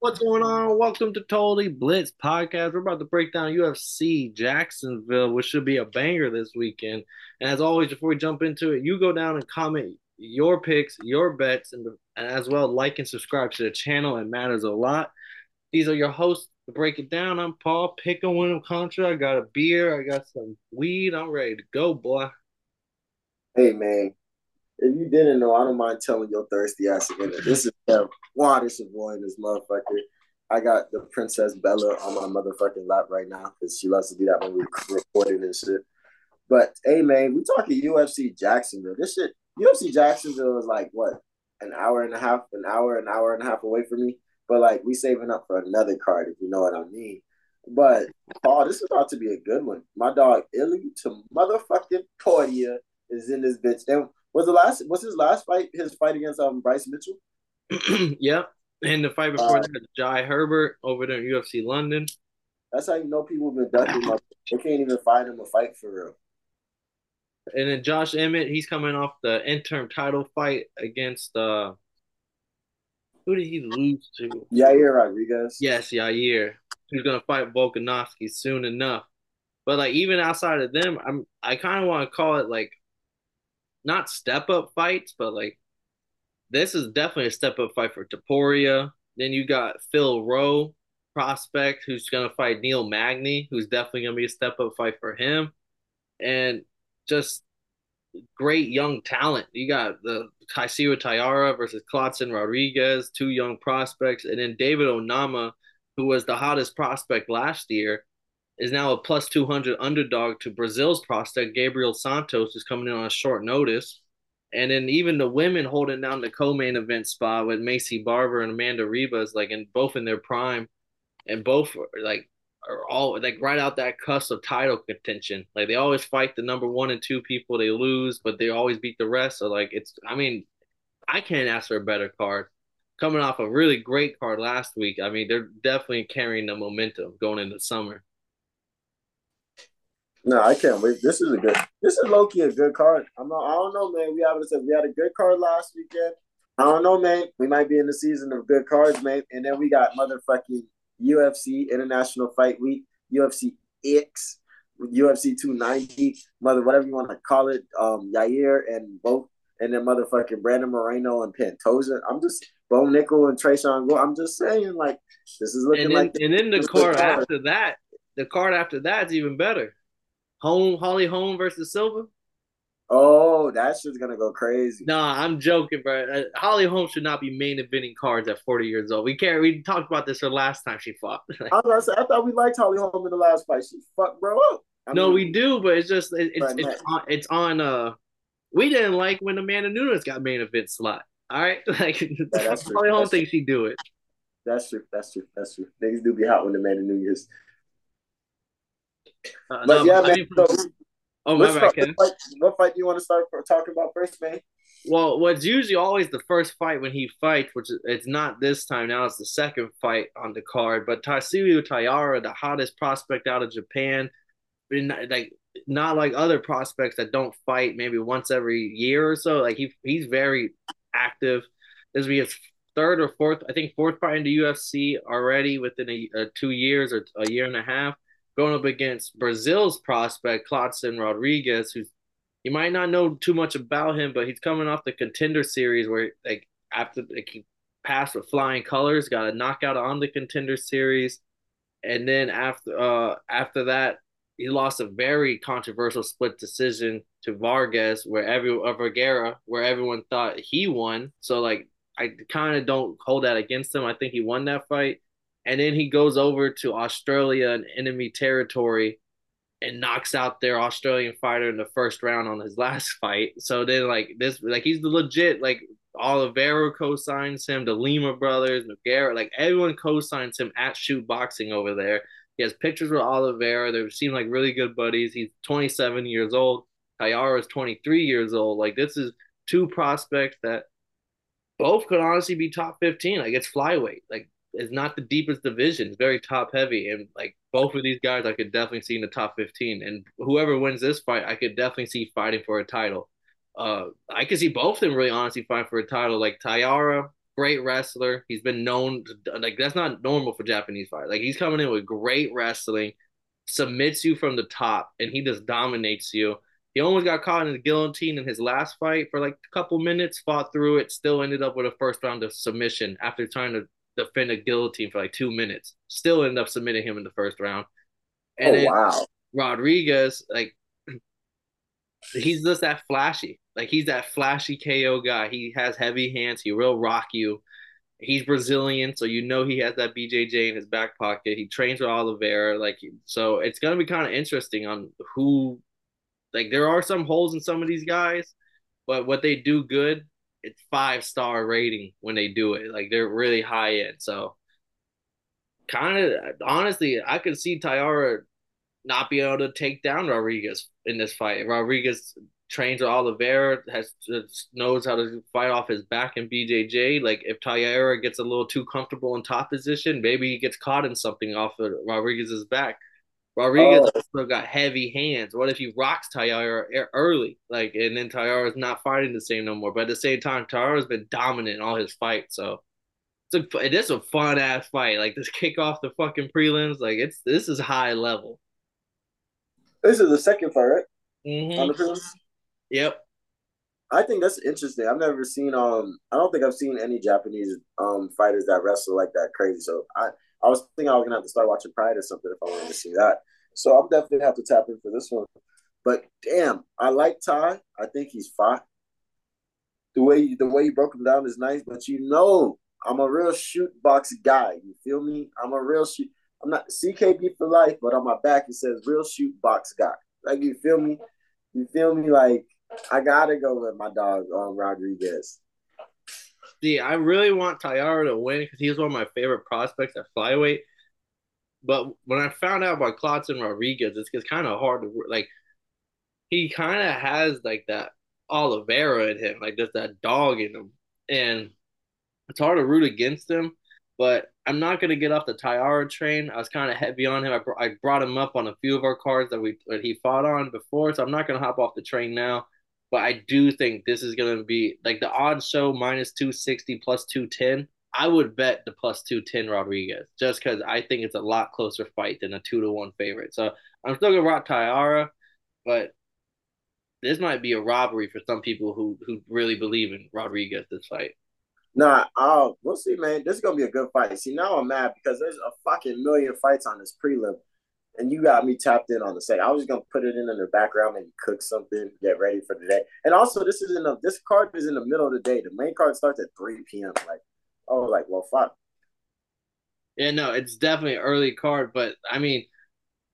What's going on? Welcome to Totally Blitz Podcast. We're about to break down UFC Jacksonville, which should be a banger this weekend. And as always, before we jump into it, you go down and comment your picks, your bets, and, and as well like and subscribe to the channel. It matters a lot. These are your hosts to break it down. I'm Paul Pick a win Contra. I got a beer. I got some weed. I'm ready to go, boy. Hey man, if you didn't know, I don't mind telling your thirsty ass again. This is the is boy this motherfucker. I got the Princess Bella on my motherfucking lap right now because she loves to do that when we recording and shit. But hey man, we talking UFC Jacksonville. This shit, UFC Jacksonville is like what an hour and a half, an hour, an hour and a half away from me. But like we saving up for another card, if you know what I mean. But Paul, this is about to be a good one. My dog Illy to motherfucking Portia is in this bitch. And was the last was his last fight his fight against um Bryce Mitchell? yeah, And the fight before uh, that, Jai Herbert over there in UFC London. That's how you know people have been ducking up. They can't even find him a fight for real. And then Josh Emmett, he's coming off the interim title fight against uh who did he lose to? Yair Rodriguez. Yes, Yair. He's gonna fight Volkanovski soon enough. But like even outside of them, I'm I kind of want to call it like not step up fights, but like this is definitely a step up fight for Topuria. Then you got Phil Rowe, prospect, who's gonna fight Neil Magny, who's definitely gonna be a step up fight for him, and just great young talent. You got the Tatsuro Taira versus Kleydson Rodrigues, two young prospects, and then David Onama, who was the hottest prospect last year, is now a plus 200 underdog to Brazil's prospect Gabriel Santos, who's coming in on a short notice. And then even the women holding down the co-main event spot with Maycee Barber and Amanda Ribas, like in both in their prime, and both like are all like right out that cusp of title contention. Like they always fight the number one and two people, they lose, but they always beat the rest. So like it's, I mean, I can't ask for a better card. Coming off a really great card last week, I mean, they're definitely carrying the momentum going into summer. No, I can't wait. This is a good. This is low key a good card. I'm not. I don't know, man. We have said we had a good card last weekend. I don't know, man. We might be in the season of good cards, man. And then we got motherfucking UFC International Fight Week, UFC X, UFC 290, mother whatever you want to call it. Um, Yair and both, and then motherfucking Brandon Moreno and Pantoja. I'm just Bo Nickal and Tresean Gore. I'm just saying, like this is looking and then, like. And then the card after that, the card after that's even better. Home Holly Holm versus Silva. Oh, that shit's gonna go crazy. Nah, I'm joking, bro. Uh, Holly Holm should not be main eventing cards at 40 years old. We can't. We talked about this her last time she fought. I was say, I thought we liked Holly Holm in the last fight. She fucked bro up. I no, mean, we do, but it's just it, it's it's on, it's on. Uh, we didn't like when Amanda Nunes got main event slot. All right, like yeah, Holly Holm thinks she do it. That's true. That's true. That's true. Niggas do be hot when Amanda Nunes uh, but no, yeah, man. So, oh my bad, Ken. What fight, what fight do you want to start talking about first, man? Well, what's usually always the first fight when he fights, which is, it's not this time. Now it's the second fight on the card. But Tatsuro Taira, the hottest prospect out of Japan, like not like other prospects that don't fight maybe once every year or so. Like he he's very active. This will be his third or fourth, I think fourth fight in the UFC already within a, a two years or a year and a half going up against Brazil's prospect Kleydson Rodrigues, who's you might not know too much about him, but he's coming off the contender series where like after like, he passed with flying colors, got a knockout on the contender series, and then after uh after that he lost a very controversial split decision to Vargas, where every uh, Vergara, where everyone thought he won. So like I kind of don't hold that against him. I think he won that fight and then he goes over to Australia and enemy territory and knocks out their Australian fighter in the first round on his last fight. So then like this like he's the legit like Oliveira co-signs him, the Lima brothers, McGarrett, like everyone co-signs him at shoot boxing over there. He has pictures with Oliveira. They seem like really good buddies. He's 27 years old. Taira is 23 years old. Like this is two prospects that both could honestly be top 15. Like it's flyweight. Like is not the deepest division. It's very top heavy, and like both of these guys, I could definitely see in the top fifteen. And whoever wins this fight, I could definitely see fighting for a title. Uh, I could see both of them really honestly fighting for a title. Like Taira great wrestler. He's been known to, like that's not normal for Japanese fight. Like he's coming in with great wrestling, submits you from the top, and he just dominates you. He almost got caught in the guillotine in his last fight for like a couple minutes, fought through it, still ended up with a first round of submission after trying to defend a guillotine for like two minutes. Still ended up submitting him in the first round. And oh, wow. Rodrigues, like he's just that flashy. Like he's that flashy KO guy. He has heavy hands. He will rock you. He's Brazilian, so you know he has that BJJ in his back pocket. He trains with Oliveira, like so. It's gonna be kind of interesting on who, like there are some holes in some of these guys, but what they do good, it's five star rating when they do it. Like they're really high end. So kind of honestly, I could see Taira not be able to take down Rodrigues in this fight. Rodrigues trains with Oliveira, has knows how to fight off his back in BJJ. Like if Taira gets a little too comfortable in top position, maybe he gets caught in something off of Rodrigues's back. Rodrigues oh. also got heavy hands. What if he rocks Taira early, like, and then is not fighting the same no more? But at the same time, Taira's been dominant in all his fights, so it's a it is a fun ass fight. Like this kick off the fucking prelims, like it's this is high level. This is the second fight, right? Mm-hmm. On the prelims. Yep. I think that's interesting. I've never seen um I don't think I've seen any Japanese um fighters that wrestle like that crazy. So I I was thinking I was gonna have to start watching Pride or something if I wanted to see that. So I'm definitely have to tap in for this one. But damn, I like Ty. I think he's fine. The way the way you broke him down is nice, but you know I'm a real shoot box guy. You feel me? I'm a real shoot. I'm not CKB for life, but on my back it says real shoot box guy. Like you feel me? You feel me? Like I gotta go with my dog um, Rodrigues. See, I really want Taira to win because he's one of my favorite prospects at flyweight. But when I found out about Kleydson Rodrigues, it's, it's kind of hard to like. He kind of has like that Oliveira in him, like just that dog in him, and it's hard to root against him. But I'm not gonna get off the Taira train. I was kind of heavy on him. I, br- I brought him up on a few of our cards that we that he fought on before, so I'm not gonna hop off the train now. But I do think this is gonna be like the odds show minus two sixty plus two ten. I would bet the plus two ten Rodrigues just because I think it's a lot closer fight than a two to one favorite. So I'm still gonna rock Taira, but this might be a robbery for some people who who really believe in Rodrigues this fight. Nah, uh, we'll see, man. This is gonna be a good fight. See, now I'm mad because there's a fucking million fights on this prelim, and you got me tapped in on the second. I was gonna put it in in the background, maybe cook something, get ready for the day. And also, this is in the this card is in the middle of the day. The main card starts at three p.m. Like oh, like, well, fuck. Yeah, no, it's definitely an early card, but I mean,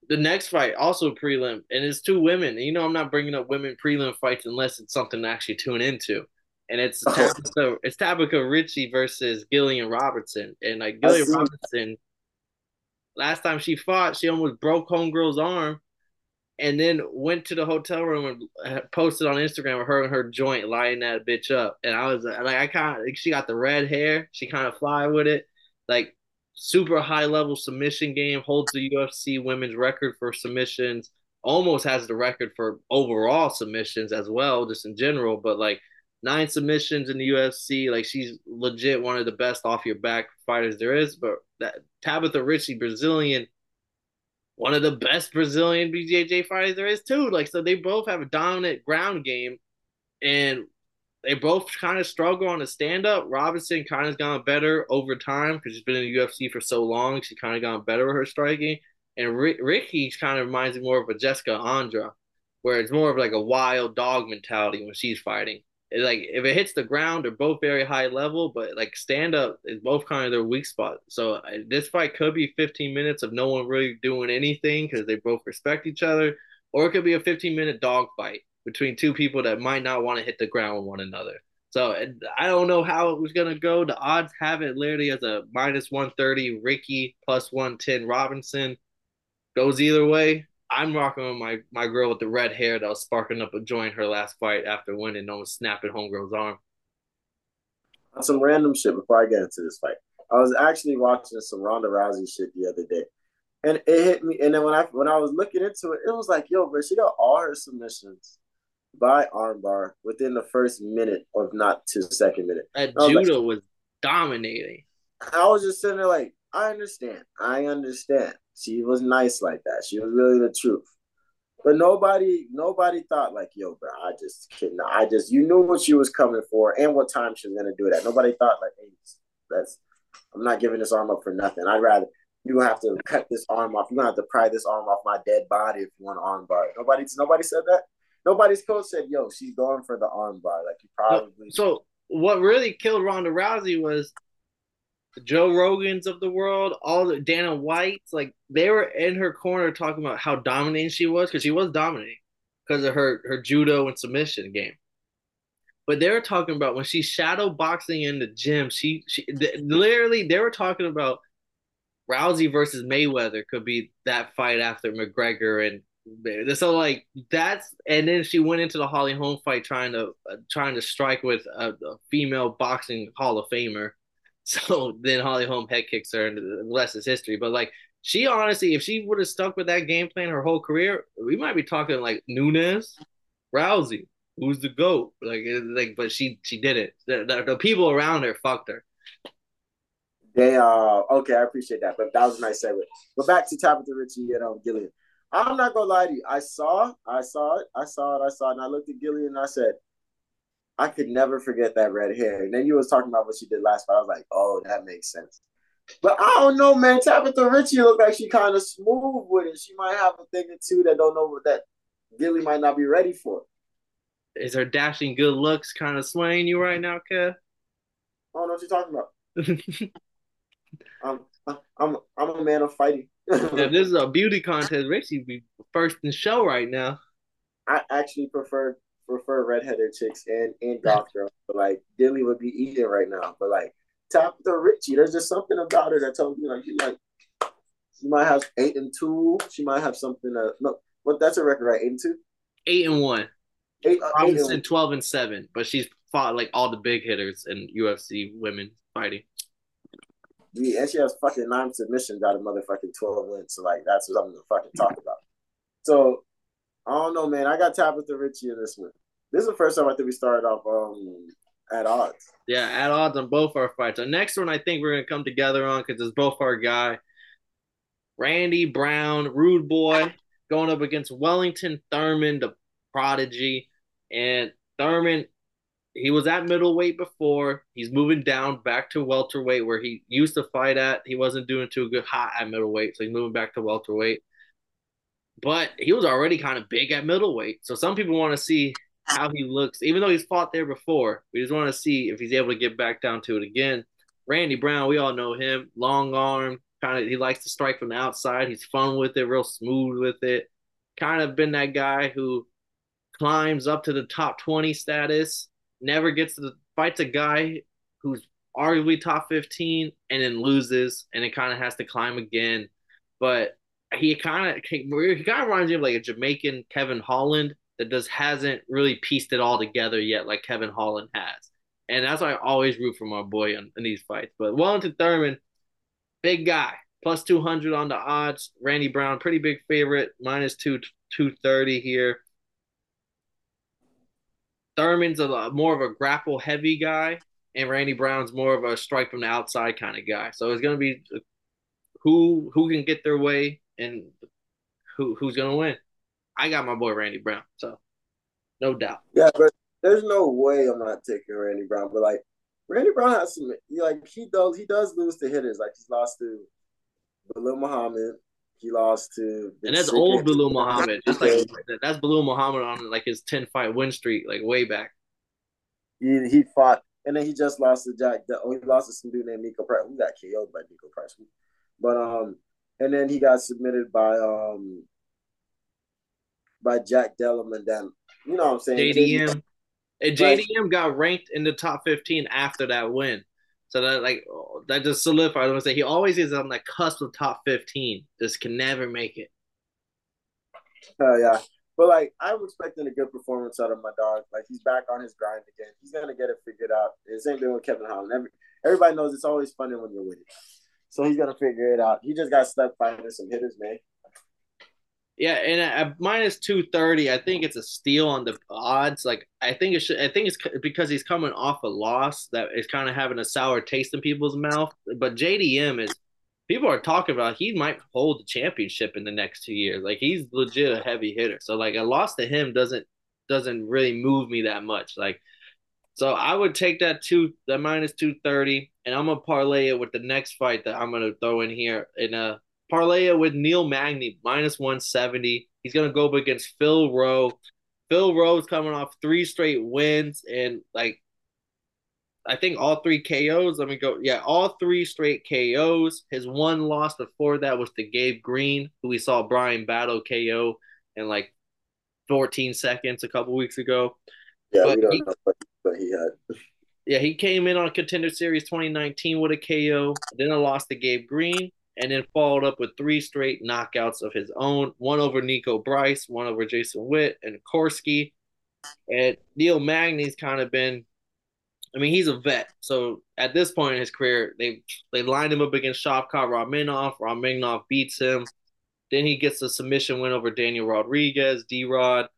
the next fight also prelim, and it's two women. You know, I'm not bringing up women prelim fights unless it's something to actually tune into. And it's so it's Tabatha Ricci versus Gillian Robertson, and like Gillian Robertson, last time she fought, she almost broke homegirl's arm, and then went to the hotel room and uh, posted on Instagram with her and her joint lighting that bitch up. And I was like, I kind of, she got the red hair. She kind of fly with it. Like super high level submission game, holds the UFC women's record for submissions, almost has the record for overall submissions as well, just in general. But like nine submissions in the UFC, like she's legit one of the best off your back fighters there is. But that Tabatha Ricci, Brazilian one of the best Brazilian BJJ fighters there is too. Like so, they both have a dominant ground game, and they both kind of struggle on the stand up. Robinson kind of gone better over time because she's been in the UFC for so long. She kind of gone better with her striking, and Rick, Ricci kind of reminds me more of a Jessica Andra, where it's more of like a wild dog mentality when she's fighting like if it hits the ground, they're both very high level, but like stand up is both kind of their weak spot. So this fight could be 15 minutes of no one really doing anything because they both respect each other, or it could be a 15 minute dog fight between two people that might not want to hit the ground with one another. So I don't know how it was gonna go. The odds have it literally as a minus 130 Ricky plus 110 Robinson. Goes either way. I'm rocking with my my girl with the red hair that was sparking up a joint her last fight after winning, almost snapping homegirl's arm. Some random shit before I get into this fight. I was actually watching some Ronda Rousey shit the other day, and it hit me. And then when I when I was looking into it, it was like, yo, bro, she got all her submissions by armbar within the first minute, or not to the second minute. That judo like, was dominating. I was just sitting there like, I understand. I understand. She was nice like that. She was really the truth. But nobody, nobody thought like, yo, bro, I just kidding. I just, you knew what she was coming for and what time she was gonna do that. Nobody thought like, hey, that's, I'm not giving this arm up for nothing. I'd rather you gonna have to cut this arm off. You're gonna have to pry this arm off my dead body if you want an arm bar. Nobody, nobody said that. Nobody's coach said, "Yo, she's going for the arm bar." Like you probably. So what really killed Ronda Rousey was Joe Rogans of the world, all the Dana Whites, like they were in her corner talking about how dominating she was because she was dominating because of her her judo and submission game. But they were talking about when she's shadow boxing in the gym, she she literally they were talking about Rousey versus Mayweather could be that fight after McGregor and so like that's and then she went into the Holly Holm fight trying to uh, trying to strike with a, a, female boxing Hall of Famer. So then Holly Holm head kicks her, and the rest is history. But like she honestly, if she would have stuck with that game plan her whole career, we might be talking like Nunes, Rousey, who's the goat. Like like, but she she did it. The, the, the people around her fucked her. They uh okay, I appreciate that, but that was a nice segue. But back to Tabatha Ricci and um Gillian. I'm not gonna lie to you. I saw, I saw it, I saw it, I saw it, and I looked at Gillian and I said, I could never forget that red hair. And then you was talking about what she did last fight. I was like, oh, that makes sense. But I don't know, man. Tabatha Ricci looked like she kind of smooth with it. She might have a thing or two that don't know what that Gilly might not be ready for. Is her dashing good looks kind of swaying you right now, Kev? I don't know what you're talking about. I'm, I'm, I'm a man of fighting if this is a beauty contest, Richie be first in show right now. I actually prefer prefer redheaded chicks and and goth girls, but like Dilly would be eating right now. But like top the Richie, there's just something about her that tells me like you like she might have eight and two. She might have something that no, what that's a record, right? Eight and two. Eight and one. Eight, uh, eight and twelve and seven, but she's fought like all the big hitters in UFC women fighting. Yeah, and she has fucking nine submissions out of motherfucking 12 wins. So, like, that's what I'm gonna fucking talk about. So, I don't know, man. I got Tabatha Ricci in this one. This is the first time I think we started off um at odds. Yeah, at odds on both our fights. The next one I think we're gonna come together on because it's both our guy. Randy Brown, Rude Boy, going up against Wellington Turman, the prodigy. And Turman he was at middleweight before. He's moving down back to welterweight where he used to fight at. He wasn't doing too good hot at middleweight, so he's moving back to welterweight. But he was already kind of big at middleweight. So some people want to see how he looks, even though he's fought there before. We just want to see if he's able to get back down to it again. Randy Brown, we all know him, long arm, kind of he likes to strike from the outside. He's fun with it, real smooth with it. Kind of been that guy who climbs up to the top 20 status never gets to the fights a guy who's arguably top 15 and then loses and it kind of has to climb again. But he kind of he kind of reminds me of like a Jamaican Kevin Holland that just hasn't really pieced it all together yet, like Kevin Holland has. And that's why I always root for my boy in, in these fights. But Wellington Turman, big guy, plus 200 on the odds. Randy Brown, pretty big favorite, minus two 230 here. Turman's a more of a grapple heavy guy, and Randy Brown's more of a strike from the outside kind of guy. So it's gonna be who who can get their way and who who's gonna win. I got my boy Randy Brown, so no doubt. Yeah, but there's no way I'm not taking Randy Brown. But like Randy Brown has some like he does he does lose to hitters. Like he's lost to Belal Muhammad. He lost to and that's old Belal Muhammad. Just like that's Belal Muhammad on like his ten fight win streak, like way back. He he fought, and then he just lost to Jack. Oh, he lost to some dude named Niko Price. We got KO'd by Niko Price? But um, and then he got submitted by um by Jack Della Then You know what I'm saying? JDM. And JDM got ranked in the top 15 after that win. So that like that just solidified. I'm gonna say he always is on the cusp of top 15. Just can never make it. Oh yeah. But like I'm expecting a good performance out of my dog. Like he's back on his grind again. He's gonna get it figured out. The same thing with Kevin Holland. Every, everybody knows it's always funny when you're winning. So he's gonna figure it out. He just got stuck finding some hitters, man. Yeah, and at minus two thirty, I think it's a steal on the odds. Like I think it should. I think it's because he's coming off a loss that is kind of having a sour taste in people's mouth. But JDM is people are talking about he might hold the championship in the next two years. Like he's legit a heavy hitter. So like a loss to him doesn't doesn't really move me that much. Like so I would take that two that minus two thirty, and I'm gonna parlay it with the next fight that I'm gonna throw in here in a uh, parlay it with Neil Magny minus one seventy. He's gonna go up against Phil Rowe. Phil Rowe's coming off three straight wins and like I think all three KOs. Let me go. Yeah, all three straight KOs. His one loss before that was to Gabe Green, who we saw Bryan Battle KO in like 14 seconds a couple weeks ago. Yeah, but we don't he, know what he had. Yeah, he came in on Contender Series 2019 with a KO, then a loss to Gabe Green, and then followed up with three straight knockouts of his own one over Niko Price, one over Jason Witt and Korski. And Neil Magny's kind of been, I mean, he's a vet. So at this point in his career, they they lined him up against Shavkat Rakhmonov. Rakhmonov beats him. Then he gets a submission win over Daniel Rodriguez, D Rod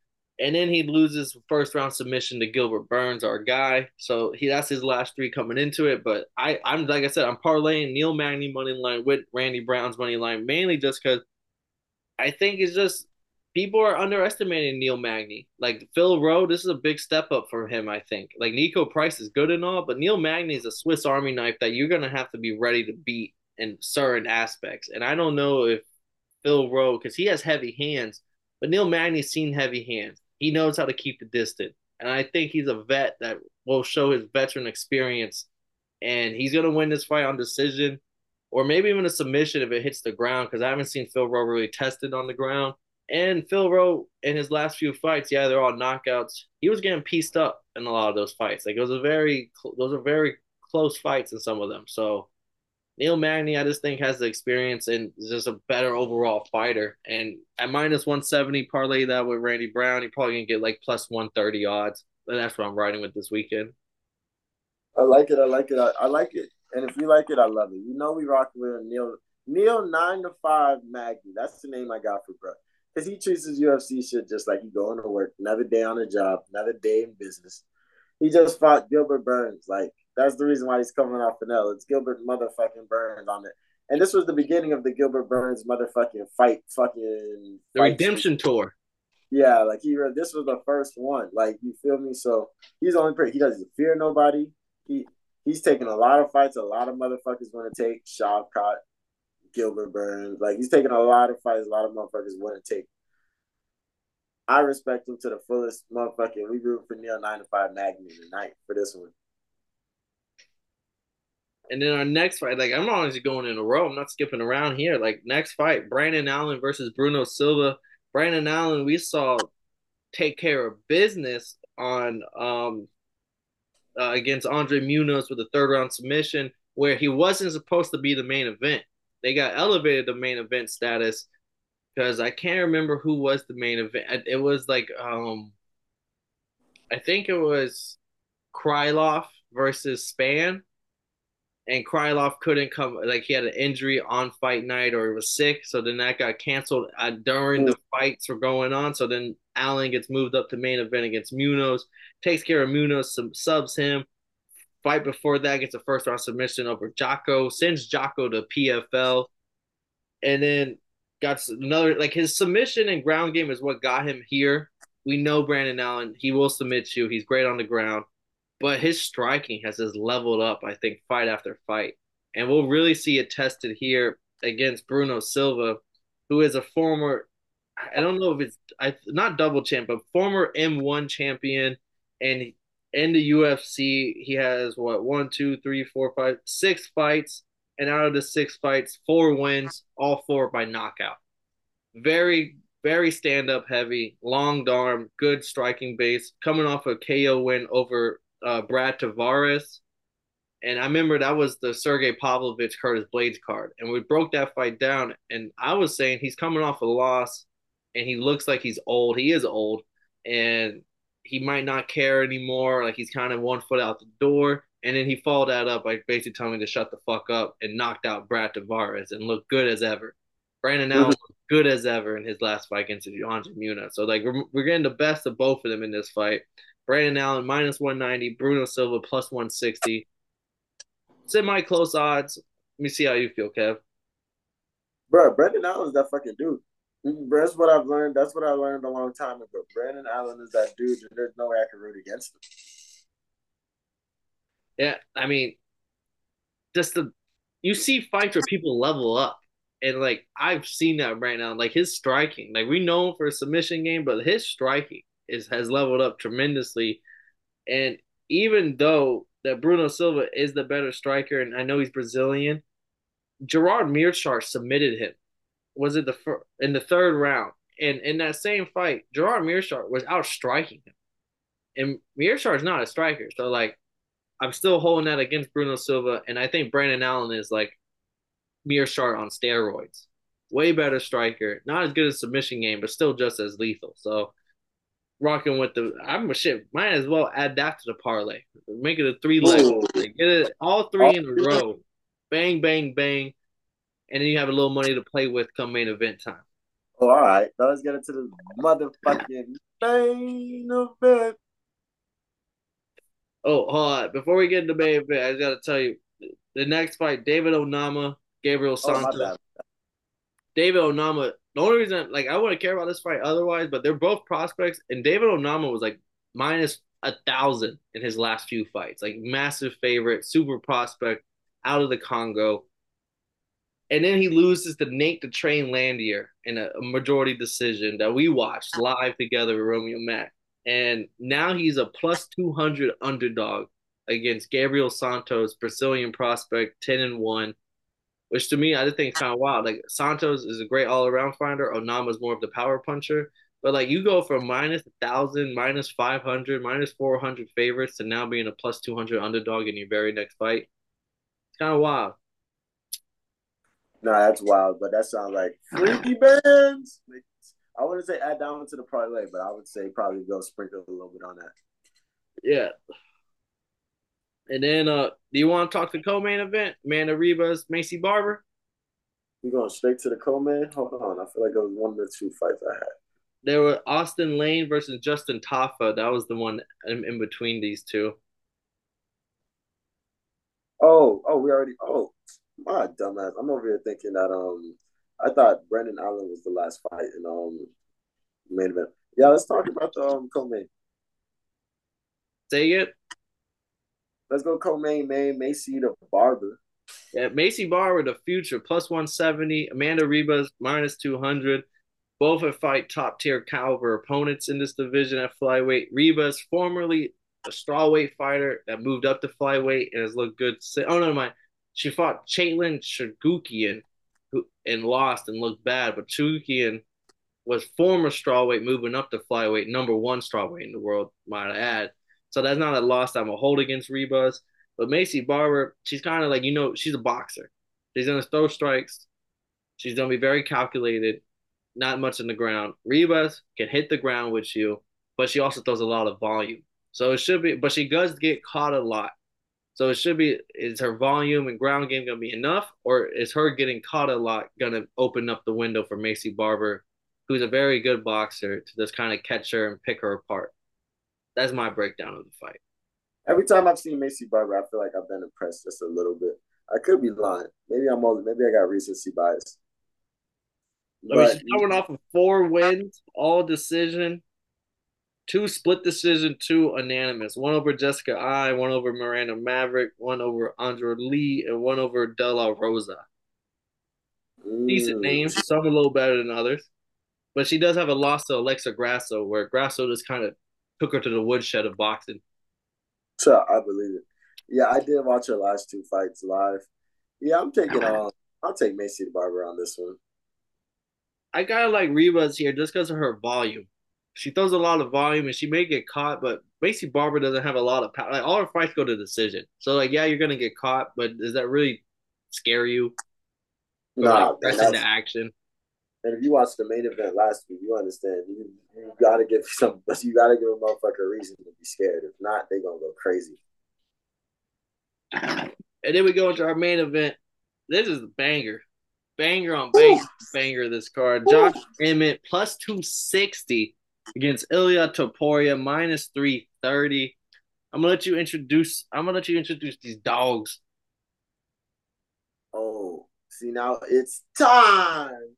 and then he loses first round submission to Gilbert Burns, our guy. So he that's his last three coming into it. But I, I'm like I said, I'm parlaying Neil Magny money line with Randy Brown's money line mainly just because I think it's just people are underestimating Neil Magny. Like Phil Rowe, this is a big step up for him. I think. Like Niko Price is good and all, but Neil Magny is a Swiss Army knife that you're gonna have to be ready to beat in certain aspects. And I don't know if Phil Rowe, because he has heavy hands, but Neil Magny's seen heavy hands. He knows how to keep the distance. And I think he's a vet that will show his veteran experience. And he's going to win this fight on decision or maybe even a submission if it hits the ground because I haven't seen Phil Rowe really tested on the ground. And Phil Rowe in his last few fights, yeah, they're all knockouts. He was getting pieced up in a lot of those fights. Like it was a very, those are very close fights in some of them. So Neil Magny, I just think has the experience and is just a better overall fighter. And at minus 170, parlay that with Randy Brown, he probably gonna get like plus 130 odds. And that's what I'm riding with this weekend. I like it. I like it. I, I like it. And if you like it, I love it. You know we rock with Neil Neil nine to five Magny. That's the name I got for bro. Because he treats his UFC shit just like he going to work, another day on a job, another day in business. He just fought Gilbert Burns. Like that's the reason why he's coming off an L. It's Gilbert motherfucking Burns on it. And this was the beginning of the Gilbert Burns motherfucking fight fucking the fight redemption season. tour. Yeah, like he this was the first one. Like you feel me? So he's only pretty he doesn't fear nobody. He he's taking a lot of fights, a lot of motherfuckers want to take Shavkat, Gilbert Burns. Like he's taking a lot of fights, a lot of motherfuckers want to take. I respect him to the fullest motherfucking. We root for Neil nine to five Magny tonight for this one. And then our next fight, like I'm not always going in a row. I'm not skipping around here. Like next fight, Brendan Allen versus Bruno Silva. Brendan Allen, we saw take care of business on um uh, against Andre Muniz with a third round submission, where he wasn't supposed to be the main event. They got elevated to main event status because I can't remember who was the main event. It was like um I think it was Krylov versus Spann and Krylov couldn't come. Like he had an injury on fight night, or he was sick, so then that got canceled uh, during the fights were going on. So then Allen gets moved up to main event against Muniz, takes care of Muniz, some subs him. Fight before that gets a first round submission over Jotko, sends Jotko to PFL, and then got another like his submission and ground game is what got him here. We know Brendan Allen; he will submit you. He's great on the ground but his striking has just leveled up, I think, fight after fight. And we'll really see it tested here against Bruno Silva, who is a former, I don't know if it's I, not double champ, but former M1 champion. And in the UFC, he has what, one, two, three, four, five, six fights. And out of the six fights, four wins, all four by knockout. Very, very stand up heavy, long arm, good striking base, coming off a KO win over uh, Brad Tavares. And I remember that was the Sergey Pavlovich Curtis Blaydes card. And we broke that fight down. And I was saying he's coming off a loss and he looks like he's old. He is old. And he might not care anymore. Like he's kind of one foot out the door. And then he followed that up by basically telling me to shut the fuck up and knocked out Brad Tavares and looked good as ever. Brendan Allen good as ever in his last fight against Andre Muniz. So like we're, we're getting the best of both of them in this fight. Brendan Allen minus 190, Bruno Silva plus 160. Semi close odds. Let me see how you feel, Kev. Bro, Brendan Allen is that fucking dude. Mm, that's what I've learned. That's what I learned a long time ago. Brendan Allen is that dude, and there's no way I can root against him. Yeah, I mean, just the you see fights where people level up, and like I've seen that right now. Like his striking, like we know him for a submission game, but his striking is has leveled up tremendously. And even though that Bruno Silva is the better striker, and I know he's Brazilian, Gerard Meerschaert submitted him. Was it the fir- in the third round? And in that same fight, Gerard Meerschaert was out striking him. And Meerschaert's not a striker, so like I'm still holding that against Bruno Silva, and I think Brendan Allen is like Meerschaert on steroids. Way better striker, not as good as submission game, but still just as lethal. So rocking with the I'm a shit. Might as well add that to the parlay. Make it a three leg. Get it all three in a row. Bang, bang, bang. And then you have a little money to play with come main event time. Oh, all right. Now let's get into the motherfucking main event. Oh, hold on. Before we get into the main event, I just gotta tell you the next fight, David Onama, Gabriel oh, Santos. Oh, David Onama the only reason, like, I wouldn't care about this fight otherwise, but they're both prospects, and David Onama was like minus a thousand in his last few fights, like massive favorite, super prospect out of the Congo. And then he loses to Nate the Train Landwehr in a, a majority decision that we watched live together with Romeo Mack. And now he's a plus 200 underdog against Gabriel Santos, Brazilian prospect, 10 and 1 which to me I just think is kind of wild. Like Santos is a great all around fighter. Onama's more of the power puncher. But like you go from minus a thousand, minus five hundred, minus four hundred favorites to now being a plus two hundred underdog in your very next fight. It's kind of wild. No, that's wild, but that sounds like freaky bands. I wouldn't say add down to the parlay, but I would say probably go sprinkle a little bit on that. Yeah, and then, uh, do you want to talk to the co-main event? Amanda Ribas, Maycee Barber. You going straight to the co-main? Hold on, I feel like it was one of the two fights I had. There were Austin Lane versus Justin Tafa. That was the one in, in between these two. Oh, oh, we already. Oh, my dumbass. I'm over here thinking that um, I thought Brendan Allen was the last fight in um main event. Yeah, let's talk about the um co-main. Say it. Let's go co-main main Maycee the Barber. Yeah, Maycee Barber, the future, plus 170. Amanda Ribas, minus 200. Both have fight top tier caliber opponents in this division at flyweight. Ribas, formerly a strawweight fighter that moved up to flyweight and has looked good. Oh, no, my. She fought Katlyn Chookagian who, and lost and looked bad, but Chookagian was former strawweight moving up to flyweight, number one strawweight in the world, might I add. So that's not a loss I'm a hold against Ribas. But Maycee Barber, she's kind of like, you know, she's a boxer. She's going to throw strikes. She's going to be very calculated, not much in the ground. Ribas can hit the ground with you, but she also throws a lot of volume. So it should be, but she does get caught a lot. So it should be, is her volume and ground game going to be enough, or is her getting caught a lot going to open up the window for Maycee Barber, who's a very good boxer, to just kind of catch her and pick her apart? That's my breakdown of the fight. Every time I've seen Maycee Barber, I feel like I've been impressed just a little bit. I could be lying. Maybe I'm all, maybe I got recency bias. I mean, she's coming off of four wins, all decision, two split decision, two unanimous. One over Jessica Eye, one over Miranda Maverick, one over Andra Lee, and one over De La Rosa. Mm. Decent names, some a little better than others. But she does have a loss to Alexa Grasso, where Grasso just kind of took her to the woodshed of boxing. So I believe it. Yeah, I did watch her last two fights live. Yeah, I'm taking um, I'll take Maycee the Barber on this one. I gotta like Ribas here just because of her volume. She throws a lot of volume and she may get caught, but Maycee Barber doesn't have a lot of power. Like all her fights go to decision. So like, yeah, you're gonna get caught, but does that really scare you? Nah, like, press into action. And if you watched the main event last week, you understand you you gotta give some you gotta give a motherfucker a reason to be scared. If not, they gonna go crazy. And then we go into our main event. This is a banger. banger on banger, banger this card. Josh Emmett plus 260 against Ilia Topuria minus 330. I'm gonna let you introduce. I'm gonna let you introduce these dogs. Oh, see now it's time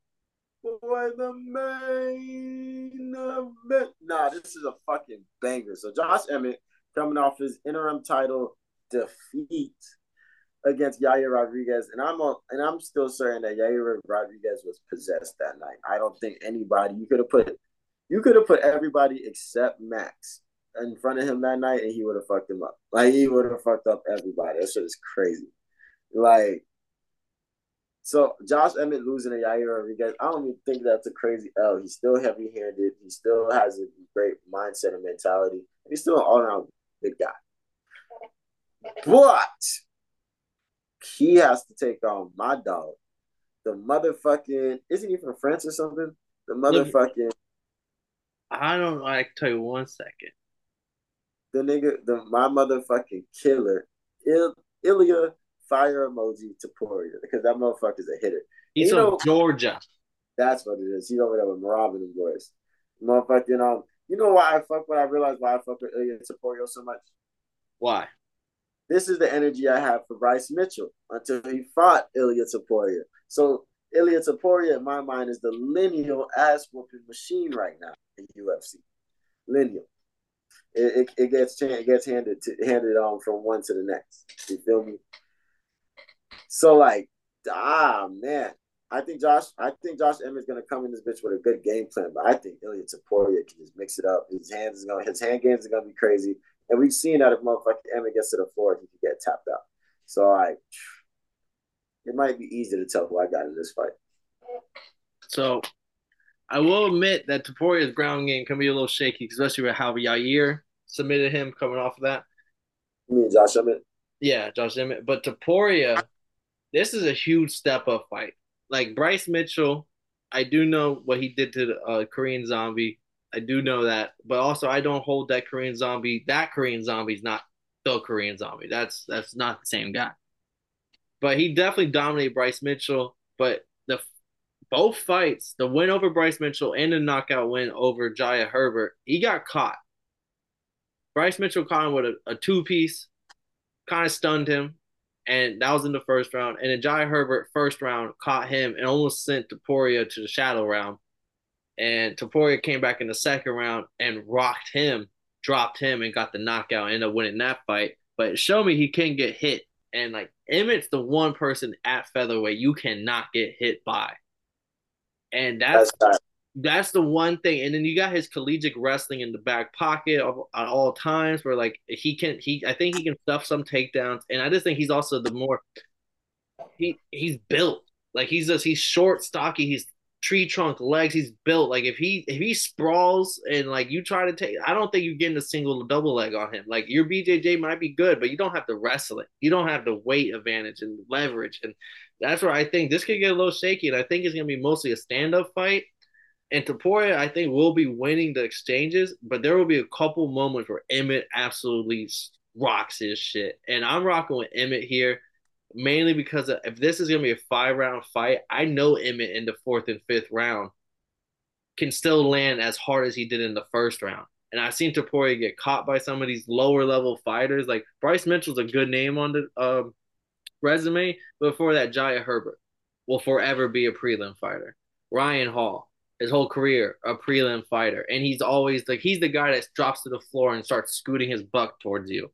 for the main event. Nah, this is a fucking banger. So Josh Emmett coming off his interim title defeat against Yair Rodriguez, and I'm a, and I'm still certain that Yair Rodriguez was possessed that night. I don't think anybody you could have put you could have put everybody except Max in front of him that night, and he would have fucked him up. Like he would have fucked up everybody. That shit is crazy. Like. So Josh Emmett losing to Yair Rodriguez, I don't even think that's a crazy L. He's still heavy handed. He still has a great mindset and mentality. He's still an all around good guy. But he has to take on my dog. The motherfucking isn't he from France or something? The motherfucking I don't like I can tell you one second. The nigga, the my motherfucking killer, Il, Ilia fire emoji Topuria because that motherfucker's a hitter. He's from know, Georgia. That's what it is. He's over there with Robin and boys. Motherfucking um, you know why I fuck when I realized why I fuck with Ilia Topuria so much? Why? This is the energy I have for Bryce Mitchell until he fought Ilya Topuria. So Ilya Topuria, in my mind, is the lineal ass whooping machine right now in UFC. Lineal. It, it, it gets it gets handed to, handed on from one to the next. You feel me? So like, ah man, I think Josh, I think Josh Emmett's gonna come in this bitch with a good game plan, but I think Ilia Topuria can just mix it up. His hands is gonna, his hand games are gonna be crazy. And we've seen that if motherfucking Emmett gets to the floor, he can get tapped out. So I, it might be easy to tell who I got in this fight. So I will admit that Topuria's ground game can be a little shaky, especially with how Yair submitted him coming off of that. You mean Josh Emmett? Yeah, Josh Emmett. But Topuria, this is a huge step up fight. Like Bryce Mitchell, I do know what he did to the uh, Korean Zombie. I do know that, but also I don't hold that Korean zombie. That Korean zombie is not the Korean zombie. That's that's not the same guy. But he definitely dominated Bryce Mitchell. But the both fights, the win over Bryce Mitchell and the knockout win over Jai Herbert, he got caught. Bryce Mitchell caught him with a, a two piece, kind of stunned him, and that was in the first round. And then Jai Herbert first round caught him and almost sent Topuria to the shadow round and Topuria came back in the second round and rocked him, dropped him, and got the knockout. Ended up winning that fight. But show me he can get hit, and like Emmett's the one person at featherweight you cannot get hit by, and that's that's, that's the one thing. And then you got his collegiate wrestling in the back pocket of, at all times, where like he can he I think he can stuff some takedowns, and I just think he's also the more he he's built like he's just he's short, stocky, he's tree trunk legs. He's built like if he if he sprawls and like you try to take, I don't think you're getting a single double leg on him. Like your BJJ might be good, but you don't have to wrestle it. You don't have the weight advantage and leverage, and that's where I think this could get a little shaky. And I think it's gonna be mostly a stand up fight. And Topuria, I think, will be winning the exchanges, but there will be a couple moments where Emmett absolutely rocks his shit. And I'm rocking with Emmett here mainly because if this is going to be a five round fight, I know Emmett in the fourth and fifth round can still land as hard as he did in the first round. And I've seen Topuria get caught by some of these lower level fighters. Like Bryce Mitchell's a good name on the um, resume. Before that, Jai Herbert will forever be a prelim fighter. Ryan Hall, his whole career, a prelim fighter. And he's always like, he's the guy that drops to the floor and starts scooting his buck towards you.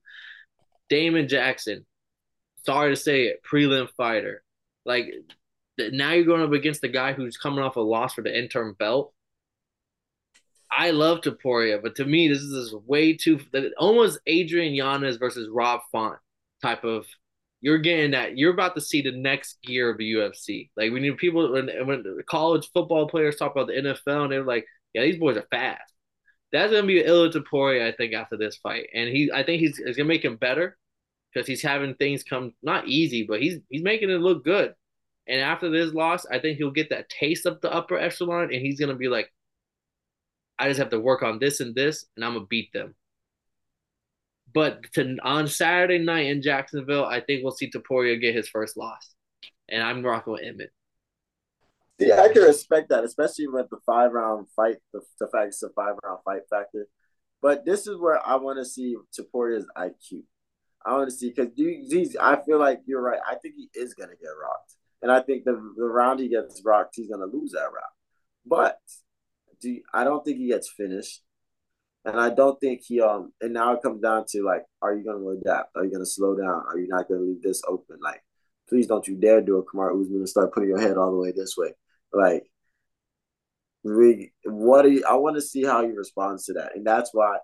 Damon Jackson, sorry to say it, prelim fighter. Like now you're going up against the guy who's coming off a loss for the interim belt. I love Topuria, but to me, this is way too almost Adrian Yanez versus Rob Font type of. You're getting that. You're about to see the next gear of the UFC. Like when you people when when college football players talk about the NFL, and they're like, "Yeah, these boys are fast." That's gonna be Ilia Topuria, I think, after this fight, and he, I think he's, he's gonna make him better because he's having things come not easy, but he's he's making it look good. And after this loss, I think he'll get that taste of the upper echelon, and he's gonna be like, I just have to work on this and this, and I'm gonna beat them. But to, on Saturday night in Jacksonville, I think we'll see Topuria get his first loss, and I'm rocking with Emmett. See, I can respect that, especially with the five round fight, the, the fact it's a five round fight factor. But this is where I want to see Topuria's IQ. I want to see because he's. I feel like you're right. I think he is gonna get rocked, and I think the the round he gets rocked, he's gonna lose that round. But do I don't think he gets finished, and I don't think he um. And now it comes down to like, are you gonna adapt? Are you gonna slow down? Are you not gonna leave this open? Like, please don't you dare do a Kamaru Usman and start putting your head all the way this way. Like, we what do you, I want to see how he responds to that, and that's why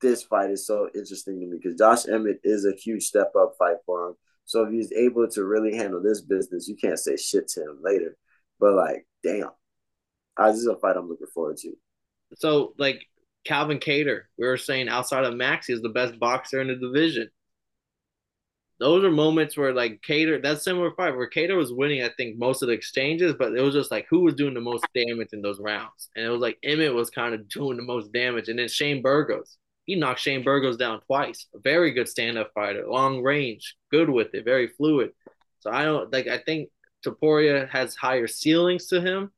this fight is so interesting to me because Josh Emmett is a huge step up fight for him. So if he's able to really handle this business, you can't say shit to him later. But like, damn, I, this is a fight I'm looking forward to. So like Calvin Kattar, we were saying outside of Max, is the best boxer in the division. Those are moments where like Kattar, that similar fight where Kattar was winning, I think most of the exchanges, but it was just like who was doing the most damage in those rounds, and it was like Emmett was kind of doing the most damage, and then Shane Burgos he knocked Shane Burgos down twice. A very good stand-up fighter, long range, good with it, very fluid. So I don't like. I think Topuria has higher ceilings to him,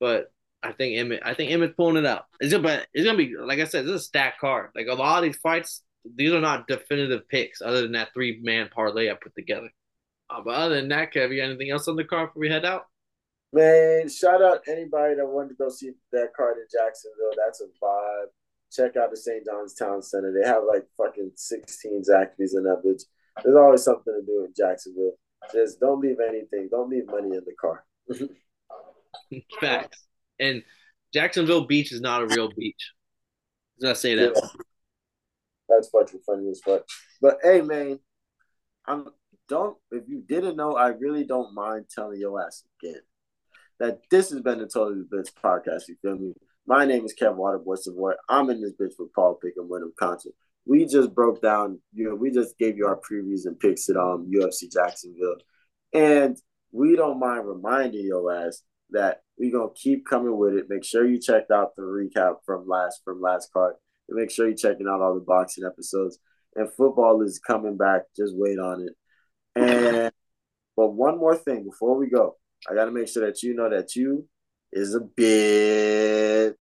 but I think Emmett. I think Emmett's pulling it out. It's gonna, but it's gonna be like I said. This is a stack card. Like a lot of these fights, these are not definitive picks. Other than that three-man parlay I put together. Uh, but other than that, Kev, you got anything else on the card before we head out? Man, shout out anybody that wanted to go see that card in Jacksonville. That's a vibe check out the St. John's Town Center. They have like fucking 16 Zaxby's in that bitch. There's always something to do in Jacksonville. Just don't leave anything. Don't leave money in the car. Facts. And Jacksonville Beach is not a real beach. Did I say that? Yeah. That's fucking funny as fuck. But hey, man, I'm don't if you didn't know, I really don't mind telling your ass again that this has been the Totally Bitch podcast. You feel me? My name is Kevin Waterboy Savoy. I'm in this bitch with Paul Pick and Wyndham Content. We just broke down, you know, we just gave you our previews and picks at um UFC Jacksonville. And we don't mind reminding your ass that we gonna keep coming with it. Make sure you checked out the recap from last from last card. And make sure you're checking out all the boxing episodes. And football is coming back. Just wait on it. And but one more thing before we go, I gotta make sure that you know that you is a bit